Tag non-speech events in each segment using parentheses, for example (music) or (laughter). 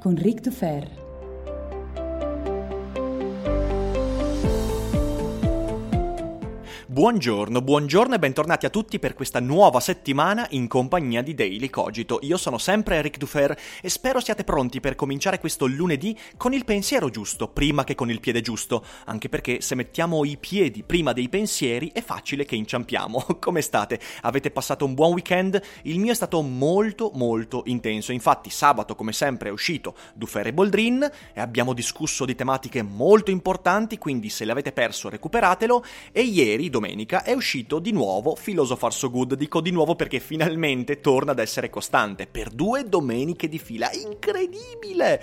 con Ric Dufer. Buongiorno, buongiorno e bentornati a tutti per questa nuova settimana in compagnia di Daily Cogito. Io sono sempre Eric Dufer e spero siate pronti per cominciare questo lunedì con il pensiero giusto prima che con il piede giusto, anche perché se mettiamo i piedi prima dei pensieri è facile che inciampiamo. (laughs) Come state? Avete passato un buon weekend? Il mio è stato molto molto intenso, infatti sabato come sempre è uscito Dufer e Boldrin e abbiamo discusso di tematiche molto importanti, quindi se l'avete perso recuperatelo e ieri, domenica, domenica è uscito di nuovo Philosopher So Good, dico di nuovo perché finalmente torna ad essere costante, per due domeniche di fila, incredibile!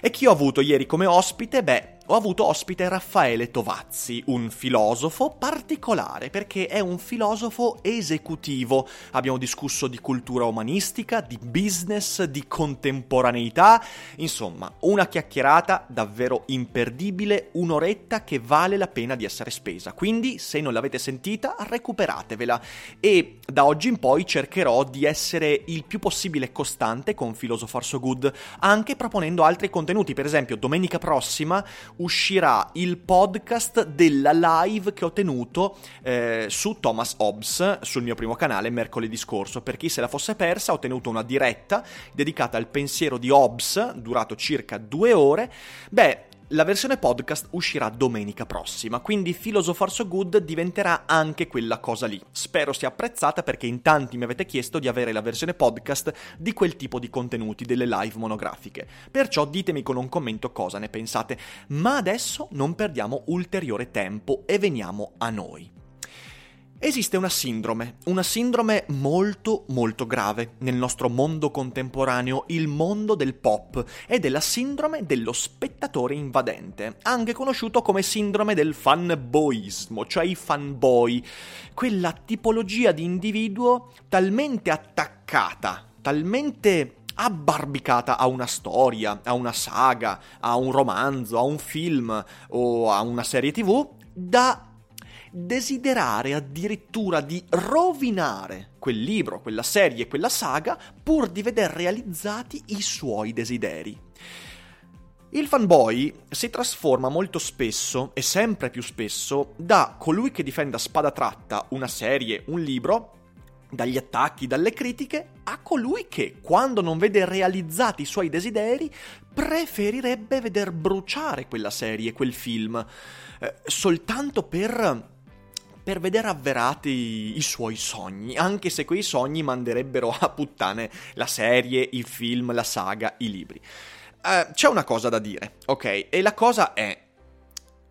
E chi ho avuto ieri come ospite? Beh, ho avuto ospite Raffaele Tovazzi, un filosofo particolare perché è un filosofo esecutivo. Abbiamo discusso di cultura umanistica, di business, di contemporaneità, insomma, una chiacchierata davvero imperdibile, un'oretta che vale la pena di essere spesa. Quindi, se non l'avete sentita, recuperatevela. E da oggi in poi cercherò di essere il più possibile costante con Philosopher So Good, anche proponendo altri contenuti. Per esempio, domenica prossima uscirà il podcast della live che ho tenuto eh, su Thomas Hobbes sul mio primo canale mercoledì scorso. Per chi se la fosse persa, ho tenuto una diretta dedicata al pensiero di Hobbes, durato circa due ore. Beh, la versione podcast uscirà domenica prossima, quindi Philosopher So Good diventerà anche quella cosa lì. Spero sia apprezzata perché in tanti mi avete chiesto di avere la versione podcast di quel tipo di contenuti, delle live monografiche. Perciò ditemi con un commento cosa ne pensate. Ma adesso non perdiamo ulteriore tempo e veniamo a noi. Esiste una sindrome, una sindrome molto molto grave nel nostro mondo contemporaneo, il mondo del pop, ed è la sindrome dello spettatore invadente, anche conosciuto come sindrome del fanboyismo, cioè i fanboy, quella tipologia di individuo talmente attaccata, talmente abbarbicata a una storia, a una saga, a un romanzo, a un film o a una serie tv, da desiderare addirittura di rovinare quel libro, quella serie, quella saga, pur di veder realizzati i suoi desideri. Il fanboy si trasforma molto spesso, e sempre più spesso, da colui che difende a spada tratta una serie, un libro, dagli attacchi, dalle critiche, a colui che, quando non vede realizzati i suoi desideri, preferirebbe veder bruciare quella serie, quel film, eh, soltanto per per vedere avverati i suoi sogni, anche se quei sogni manderebbero a puttane la serie, il film, la saga, i libri. Uh, c'è una cosa da dire, ok? E la cosa è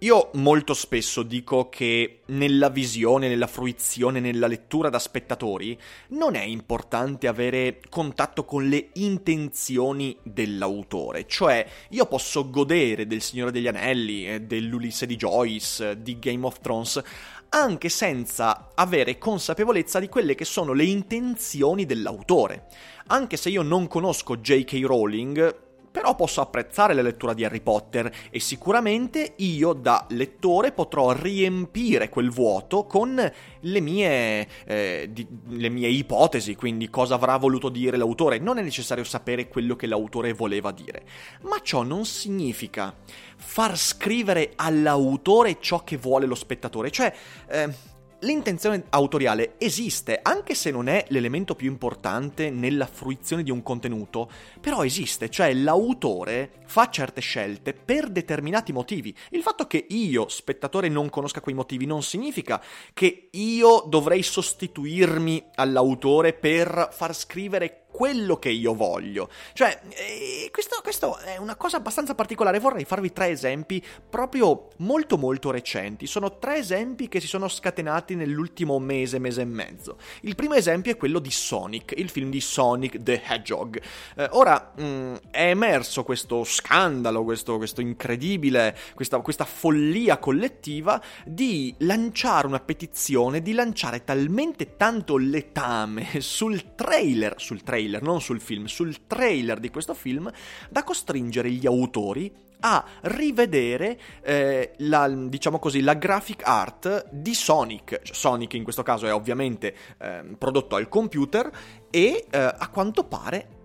io molto spesso dico che nella visione, nella fruizione, nella lettura da spettatori non è importante avere contatto con le intenzioni dell'autore, cioè io posso godere del Signore degli Anelli, eh, dell'Ulisse di Joyce, di Game of Thrones, anche senza avere consapevolezza di quelle che sono le intenzioni dell'autore. Anche se io non conosco J.K. Rowling, però posso apprezzare la lettura di Harry Potter e sicuramente io da lettore potrò riempire quel vuoto con le mie, eh, di, le mie ipotesi, quindi cosa avrà voluto dire l'autore. Non è necessario sapere quello che l'autore voleva dire, ma ciò non significa far scrivere all'autore ciò che vuole lo spettatore, cioè... Eh, L'intenzione autoriale esiste, anche se non è l'elemento più importante nella fruizione di un contenuto, però esiste, cioè l'autore fa certe scelte per determinati motivi. Il fatto che io, spettatore, non conosca quei motivi non significa che io dovrei sostituirmi all'autore per far scrivere quello che io voglio. Cioè, eh, questo, questo, è una cosa abbastanza particolare. Vorrei farvi tre esempi proprio molto molto recenti. Sono tre esempi che si sono scatenati nell'ultimo mese, mese e mezzo. Il primo esempio è quello di Sonic, il film di Sonic the Hedgehog. Eh, ora, mm, è emerso questo scandalo, questo, questo incredibile, questa, questa follia collettiva di lanciare una petizione, di lanciare talmente tanto letame (laughs) sul trailer, sul trailer trailer, non sul film, sul trailer di questo film, da costringere gli autori a rivedere eh, la, diciamo così, la graphic art di Sonic. Cioè, Sonic in questo caso è ovviamente eh, prodotto al computer e eh, a quanto pare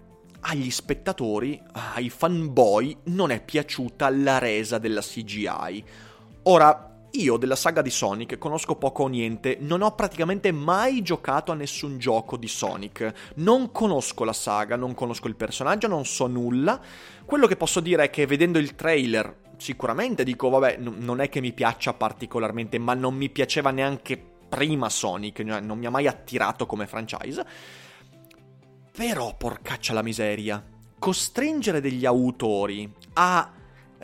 agli spettatori, ai fanboy, non è piaciuta la resa della CGI. Ora, io della saga di Sonic conosco poco o niente, non ho praticamente mai giocato a nessun gioco di Sonic, non conosco la saga, non conosco il personaggio, non so nulla. Quello che posso dire è che vedendo il trailer, sicuramente dico, vabbè, n- non è che mi piaccia particolarmente, ma non mi piaceva neanche prima Sonic, cioè non mi ha mai attirato come franchise. Però, porcaccia la miseria, costringere degli autori a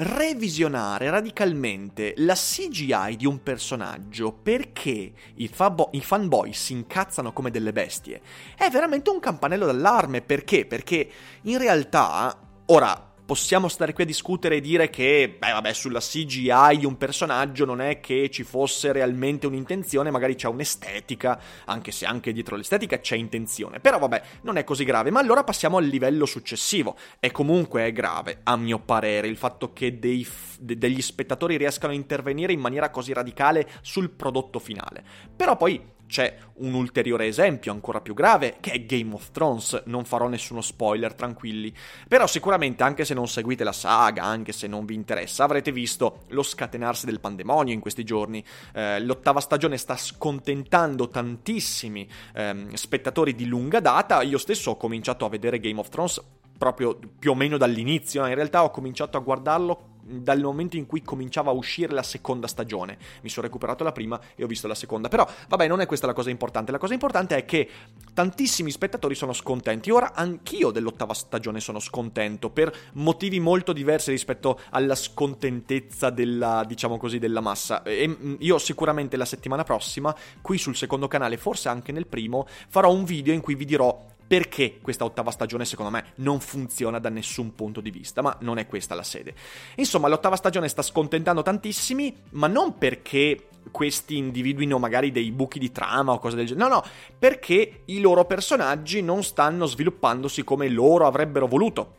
revisionare radicalmente la CGI di un personaggio perché i, fabo- i fanboy si incazzano come delle bestie è veramente un campanello d'allarme perché? Perché in realtà ora possiamo stare qui a discutere e dire che, beh, vabbè, sulla CGI di un personaggio non è che ci fosse realmente un'intenzione, magari c'è un'estetica, anche se anche dietro l'estetica c'è intenzione. Però, vabbè, non è così grave. Ma allora passiamo al livello successivo. E comunque è grave, a mio parere, il fatto che dei, de- degli spettatori riescano a intervenire in maniera così radicale sul prodotto finale. Però poi c'è un ulteriore esempio ancora più grave, che è Game of Thrones. Non farò nessuno spoiler, tranquilli. Però sicuramente, anche se non seguite la saga, anche se non vi interessa, avrete visto lo scatenarsi del pandemonio in questi giorni. Eh, l'ottava stagione sta scontentando tantissimi ehm, spettatori di lunga data. Io stesso ho cominciato a vedere Game of Thrones proprio più o meno dall'inizio. In realtà ho cominciato a guardarlo dal momento in cui cominciava a uscire la seconda stagione. Mi sono recuperato la prima e ho visto la seconda. Però, vabbè, non è questa la cosa importante. La cosa importante è che tantissimi spettatori sono scontenti. Ora anch'io dell'ottava stagione sono scontento per motivi molto diversi rispetto alla scontentezza della, diciamo così, della massa. E mm, io sicuramente la settimana prossima, qui sul secondo canale, forse anche nel primo, farò un video in cui vi dirò perché questa ottava stagione secondo me non funziona da nessun punto di vista, ma non è questa la sede. Insomma, l'ottava stagione sta scontentando tantissimi, ma non perché questi individuino magari dei buchi di trama o cose del genere, no, no, perché i loro personaggi non stanno sviluppandosi come loro avrebbero voluto.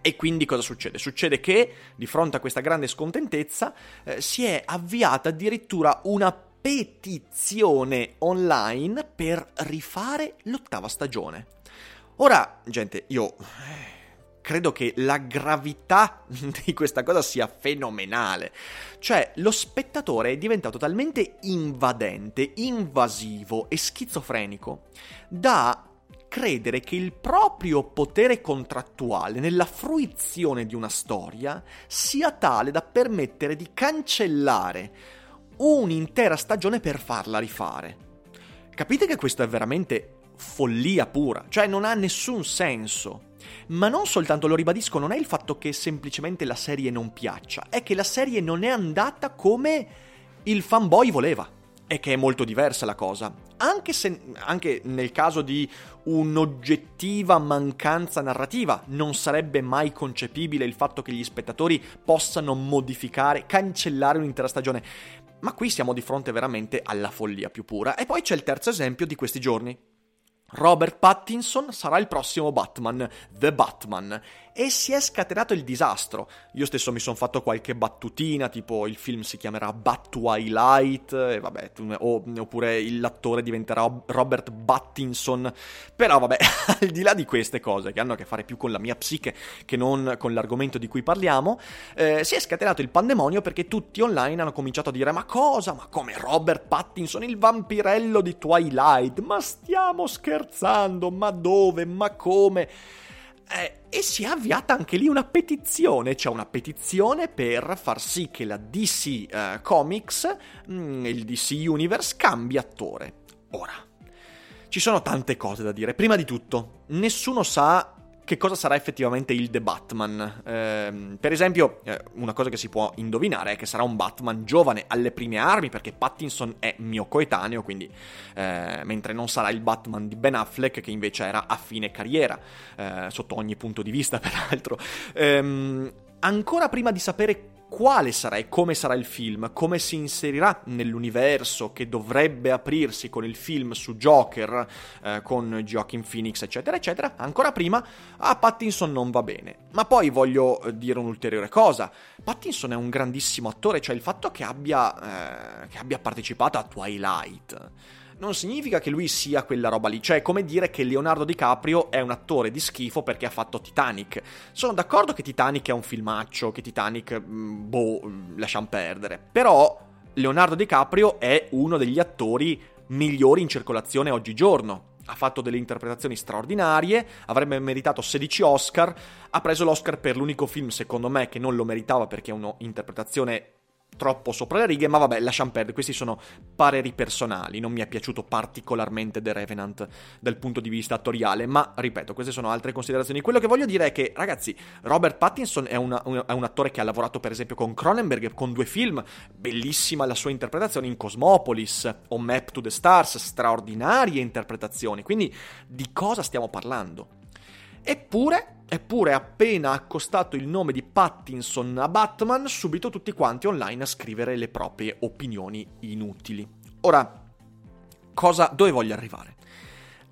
E quindi cosa succede? Succede che di fronte a questa grande scontentezza eh, si è avviata addirittura una petizione online per rifare l'ottava stagione. Ora, gente, io eh, credo che la gravità (laughs) di questa cosa sia fenomenale. Cioè, lo spettatore è diventato talmente invadente, invasivo e schizofrenico da credere che il proprio potere contrattuale nella fruizione di una storia sia tale da permettere di cancellare un'intera stagione per farla rifare. Capite che questo è veramente follia pura, cioè non ha nessun senso. Ma non soltanto, lo ribadisco, non è il fatto che semplicemente la serie non piaccia, è che la serie non è andata come il fanboy voleva. E che è molto diversa la cosa. Anche, se, anche nel caso di un'oggettiva mancanza narrativa, non sarebbe mai concepibile il fatto che gli spettatori possano modificare, cancellare un'intera stagione. Ma qui siamo di fronte veramente alla follia più pura. E poi c'è il terzo esempio di questi giorni. Robert Pattinson sarà il prossimo Batman, The Batman. E si è scatenato il disastro. Io stesso mi sono fatto qualche battutina, tipo il film si chiamerà Bat Twilight, e vabbè, oppure l'attore diventerà Robert Battinson. Però vabbè, (laughs) al di là di queste cose che hanno a che fare più con la mia psiche che non con l'argomento di cui parliamo, eh, si è scatenato il pandemonio perché tutti online hanno cominciato a dire ma cosa? Ma come Robert Pattinson, il vampirello di Twilight? Ma stiamo scherzando? Ma dove? Ma come? Eh, e si è avviata anche lì una petizione, cioè una petizione per far sì che la DC eh, Comics, mh, mm, il DC Universe, cambi attore. Ora, ci sono tante cose da dire. Prima di tutto, nessuno sa che cosa sarà effettivamente il The Batman. Eh, per esempio, eh, una cosa che si può indovinare è che sarà un Batman giovane alle prime armi, perché Pattinson è mio coetaneo, quindi eh, mentre non sarà il Batman di Ben Affleck, che invece era a fine carriera, eh, sotto ogni punto di vista, (laughs) peraltro. Ehm, ancora prima di sapere quale sarà e come sarà il film, come si inserirà nell'universo che dovrebbe aprirsi con il film su Joker, eh, con Joaquin Phoenix, eccetera, eccetera, ancora prima a Pattinson non va bene. Ma poi voglio eh, dire un'ulteriore cosa. Pattinson è un grandissimo attore, cioè il fatto che abbia, eh, che abbia partecipato a Twilight non significa che lui sia quella roba lì. Cioè, è come dire che Leonardo DiCaprio è un attore di schifo perché ha fatto Titanic. Sono d'accordo che Titanic è un filmaccio, che Titanic, mm, boh, lasciamo perdere. Però Leonardo DiCaprio è uno degli attori migliori in circolazione oggigiorno. Ha fatto delle interpretazioni straordinarie, avrebbe meritato 16 Oscar, ha preso l'Oscar per l'unico film, secondo me, che non lo meritava perché è un'interpretazione troppo sopra le righe, ma vabbè, lasciamo perdere, questi sono pareri personali, non mi è piaciuto particolarmente The Revenant dal punto di vista attoriale, ma ripeto, queste sono altre considerazioni. Quello che voglio dire è che, ragazzi, Robert Pattinson è, una, un, è un attore che ha lavorato per esempio con Cronenberg, con due film, bellissima la sua interpretazione in Cosmopolis o Map to the Stars, straordinarie interpretazioni, quindi di cosa stiamo parlando? Eppure, eppure, appena accostato il nome di Pattinson a Batman, subito tutti quanti online a scrivere le proprie opinioni inutili. Ora, cosa, dove voglio arrivare?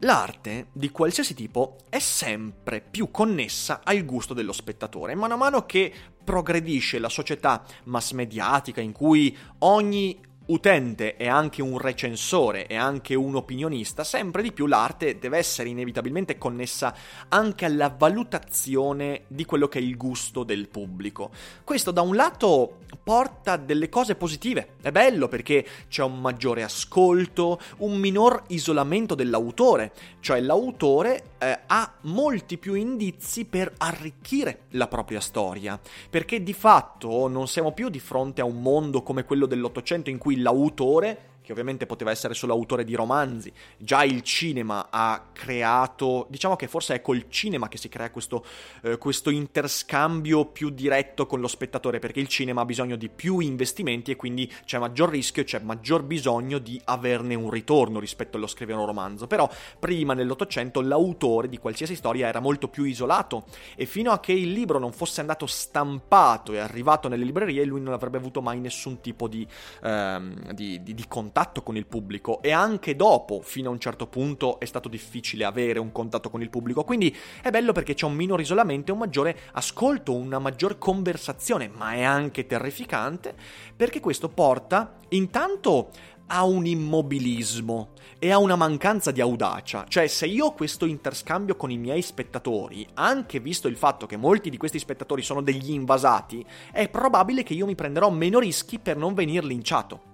L'arte di qualsiasi tipo è sempre più connessa al gusto dello spettatore. Mano a mano che progredisce la società mass mediatica in cui ogni utente e anche un recensore e anche un opinionista, sempre di più l'arte deve essere inevitabilmente connessa anche alla valutazione di quello che è il gusto del pubblico. Questo da un lato porta delle cose positive, è bello perché c'è un maggiore ascolto, un minor isolamento dell'autore, cioè l'autore eh, ha molti più indizi per arricchire la propria storia, perché di fatto non siamo più di fronte a un mondo come quello dell'Ottocento in cui l'autore che ovviamente poteva essere solo autore di romanzi. Già il cinema ha creato, diciamo che forse è col cinema che si crea questo, eh, questo, interscambio più diretto con lo spettatore, perché il cinema ha bisogno di più investimenti e quindi c'è maggior rischio, c'è maggior bisogno di averne un ritorno rispetto allo scrivere un romanzo. Però prima nell'Ottocento l'autore di qualsiasi storia era molto più isolato e fino a che il libro non fosse andato stampato e arrivato nelle librerie lui non avrebbe avuto mai nessun tipo di, ehm, di, di, di contatto contatto con il pubblico e anche dopo, fino a un certo punto, è stato difficile avere un contatto con il pubblico. Quindi è bello perché c'è un minor isolamento un maggiore ascolto, una maggior conversazione, ma è anche terrificante perché questo porta intanto a un immobilismo e a una mancanza di audacia. Cioè, se io ho questo interscambio con i miei spettatori, anche visto il fatto che molti di questi spettatori sono degli invasati, è probabile che io mi prenderò meno rischi per non venir linciato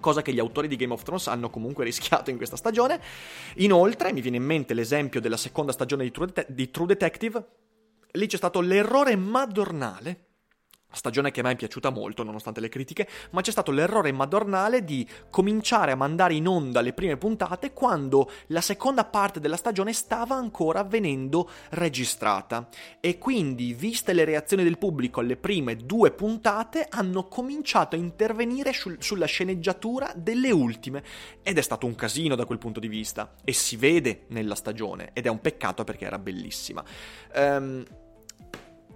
cosa che gli autori di Game of Thrones hanno comunque rischiato in questa stagione. Inoltre, mi viene in mente l'esempio della seconda stagione di True, Det- di True Detective, lì c'è stato l'errore madornale stagione che a me è piaciuta molto nonostante le critiche, ma c'è stato l'errore madornale di cominciare a mandare in onda le prime puntate quando la seconda parte della stagione stava ancora venendo registrata. E quindi, viste le reazioni del pubblico alle prime due puntate, hanno cominciato a intervenire sul, sulla sceneggiatura delle ultime. Ed è stato un casino da quel punto di vista. E si vede nella stagione. Ed è un peccato perché era bellissima. Um,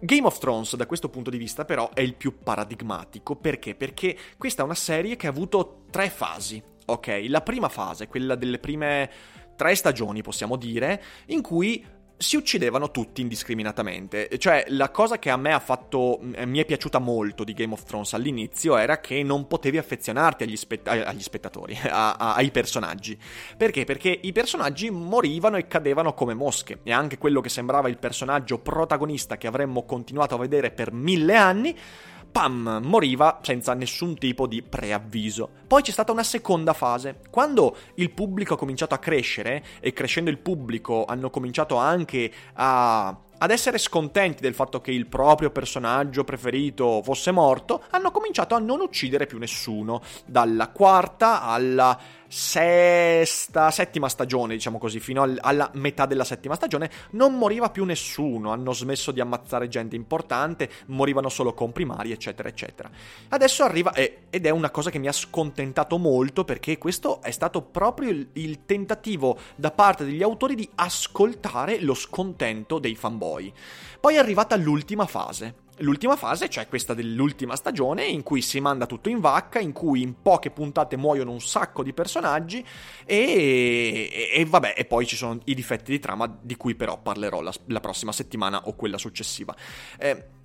Game of Thrones da questo punto di vista però è il più paradigmatico perché? Perché questa è una serie che ha avuto tre fasi, ok? La prima fase, quella delle prime tre stagioni possiamo dire, in cui si uccidevano tutti indiscriminatamente. Cioè, la cosa che a me ha fatto. Eh, mi è piaciuta molto di Game of Thrones all'inizio era che non potevi affezionarti agli, spett- agli spettatori, (laughs) a- a- ai personaggi. Perché? Perché i personaggi morivano e cadevano come mosche. E anche quello che sembrava il personaggio protagonista che avremmo continuato a vedere per mille anni pam, moriva senza nessun tipo di preavviso. Poi c'è stata una seconda fase. Quando il pubblico ha cominciato a crescere, e crescendo il pubblico hanno cominciato anche a ad essere scontenti del fatto che il proprio personaggio preferito fosse morto, hanno cominciato a non uccidere più nessuno. Dalla quarta alla sesta, settima stagione, diciamo così, fino al, alla metà della settima stagione, non moriva più nessuno, hanno smesso di ammazzare gente importante, morivano solo comprimari, eccetera, eccetera. Adesso arriva, eh, ed è una cosa che mi ha scontentato molto, perché questo è stato proprio il, il tentativo da parte degli autori di ascoltare lo scontento dei fanboy. Poi è arrivata l'ultima fase, l'ultima fase, cioè questa dell'ultima stagione, in cui si manda tutto in vacca, in cui in poche puntate muoiono un sacco di personaggi e, e, e vabbè, e poi ci sono i difetti di trama di cui però parlerò la, la prossima settimana o quella successiva. Eh,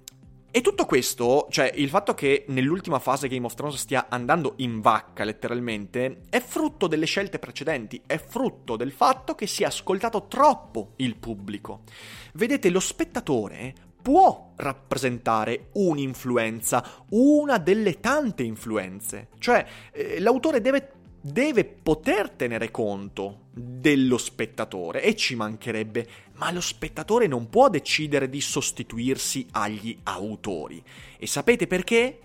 e tutto questo, cioè il fatto che nell'ultima fase Game of Thrones stia andando in vacca letteralmente, è frutto delle scelte precedenti, è frutto del fatto che si è ascoltato troppo il pubblico. Vedete, lo spettatore può rappresentare un'influenza, una delle tante influenze. Cioè, eh, l'autore deve, deve poter tenere conto dello spettatore e ci mancherebbe, ma lo spettatore non può decidere di sostituirsi agli autori. E sapete perché?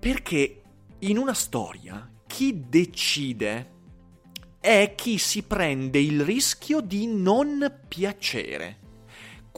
Perché in una storia chi decide è chi si prende il rischio di non piacere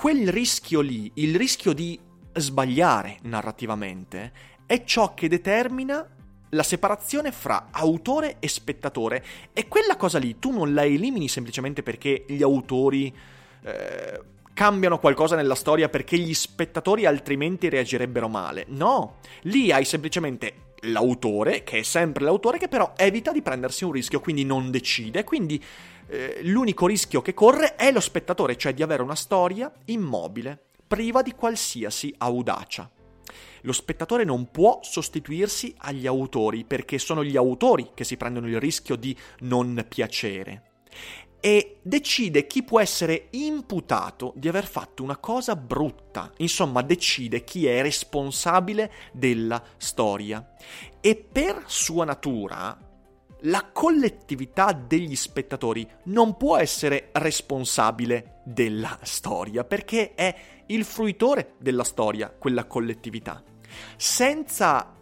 quel rischio lì, il rischio di sbagliare narrativamente, è ciò che determina la separazione fra autore e spettatore. E quella cosa lì tu non la elimini semplicemente perché gli autori eh, cambiano qualcosa nella storia perché gli spettatori altrimenti reagirebbero male. No, lì hai semplicemente l'autore, che è sempre l'autore, che però evita di prendersi un rischio, quindi non decide, quindi eh, l'unico rischio che corre è lo spettatore, cioè di avere una storia immobile, priva di qualsiasi audacia. Lo spettatore non può sostituirsi agli autori perché sono gli autori che si prendono il rischio di non piacere e decide chi può essere imputato di aver fatto una cosa brutta. Insomma, decide chi è responsabile della storia. E per sua natura, la collettività degli spettatori non può essere responsabile della storia, perché è il fruitore della storia, quella collettività. Senza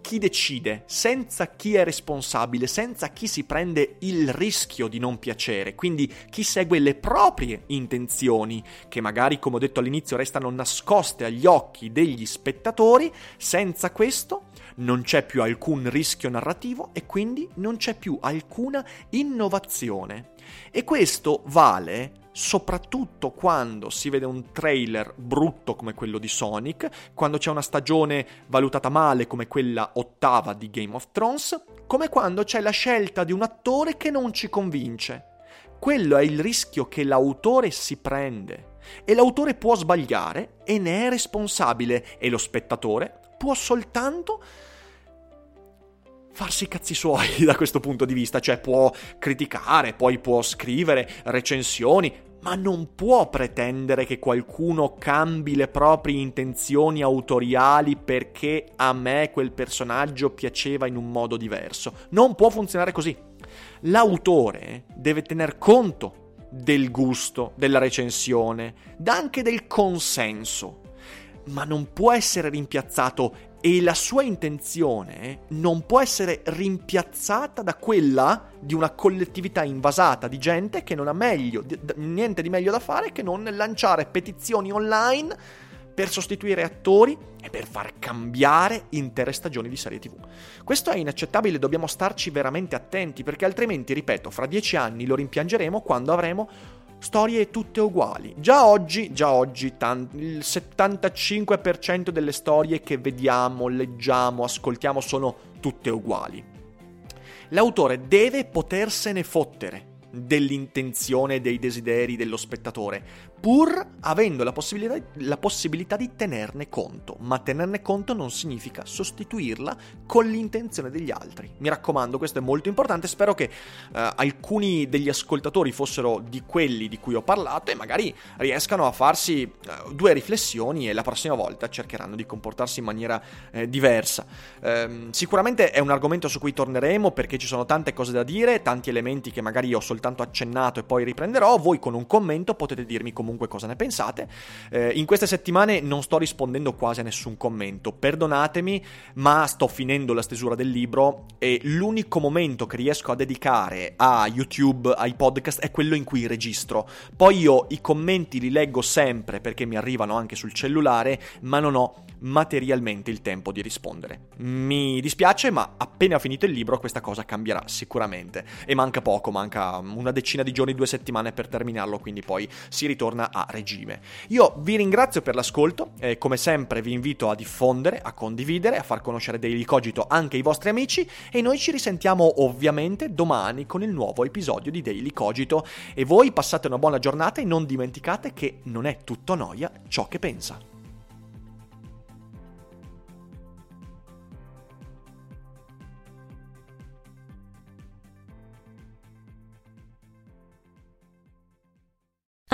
chi decide, senza chi è responsabile, senza chi si prende il rischio di non piacere, quindi chi segue le proprie intenzioni, che magari, come ho detto all'inizio, restano nascoste agli occhi degli spettatori, senza questo non c'è più alcun rischio narrativo e quindi non c'è più alcuna innovazione. E questo vale soprattutto quando si vede un trailer brutto come quello di Sonic, quando c'è una stagione valutata male come quella ottava di Game of Thrones, come quando c'è la scelta di un attore che non ci convince. Quello è il rischio che l'autore si prende. E l'autore può sbagliare e ne è responsabile e lo spettatore può soltanto farsi i cazzi suoi (laughs) da questo punto di vista, cioè può criticare, poi può scrivere recensioni, ma non può pretendere che qualcuno cambi le proprie intenzioni autoriali perché a me quel personaggio piaceva in un modo diverso. Non può funzionare così. L'autore deve tener conto del gusto, della recensione, anche del consenso, ma non può essere rimpiazzato e la sua intenzione non può essere rimpiazzata da quella di una collettività invasata di gente che non ha meglio, niente di meglio da fare che non lanciare petizioni online per sostituire attori e per far cambiare intere stagioni di serie TV. Questo è inaccettabile, dobbiamo starci veramente attenti perché altrimenti, ripeto, fra dieci anni lo rimpiangeremo quando avremo storie tutte uguali. Già oggi, già oggi tan- il 75% delle storie che vediamo, leggiamo, ascoltiamo sono tutte uguali. L'autore deve potersene fottere dell'intenzione e dei desideri dello spettatore, pur avendo la possibilità, la possibilità, di tenerne conto. Ma tenerne conto non significa sostituirla con l'intenzione degli altri. Mi raccomando, questo è molto importante. Spero che eh, alcuni degli ascoltatori fossero di quelli di cui ho parlato e magari riescano a farsi eh, due riflessioni e la prossima volta cercheranno di comportarsi in maniera eh, diversa. Ehm, sicuramente è un argomento su cui torneremo perché ci sono tante cose da dire, tanti elementi che magari ho soltanto accennato e poi riprenderò. Voi con un commento potete dirmi come comunque cosa ne pensate. Eh, in queste settimane non sto rispondendo quasi a nessun commento, perdonatemi, ma sto finendo la stesura del libro e l'unico momento che riesco a dedicare a YouTube, ai podcast, è quello in cui registro. Poi io i commenti li leggo sempre perché mi arrivano anche sul cellulare, ma non ho materialmente il tempo di rispondere. Mi dispiace, ma appena finito il libro questa cosa cambierà sicuramente. E manca poco, manca una decina di giorni, due settimane per terminarlo, quindi poi si ritorna a regime. Io vi ringrazio per l'ascolto e come sempre vi invito a diffondere, a condividere, a far conoscere Daily Cogito anche ai vostri amici e noi ci risentiamo ovviamente domani con il nuovo episodio di Daily Cogito e voi passate una buona giornata e non dimenticate che non è tutto noia ciò che pensa.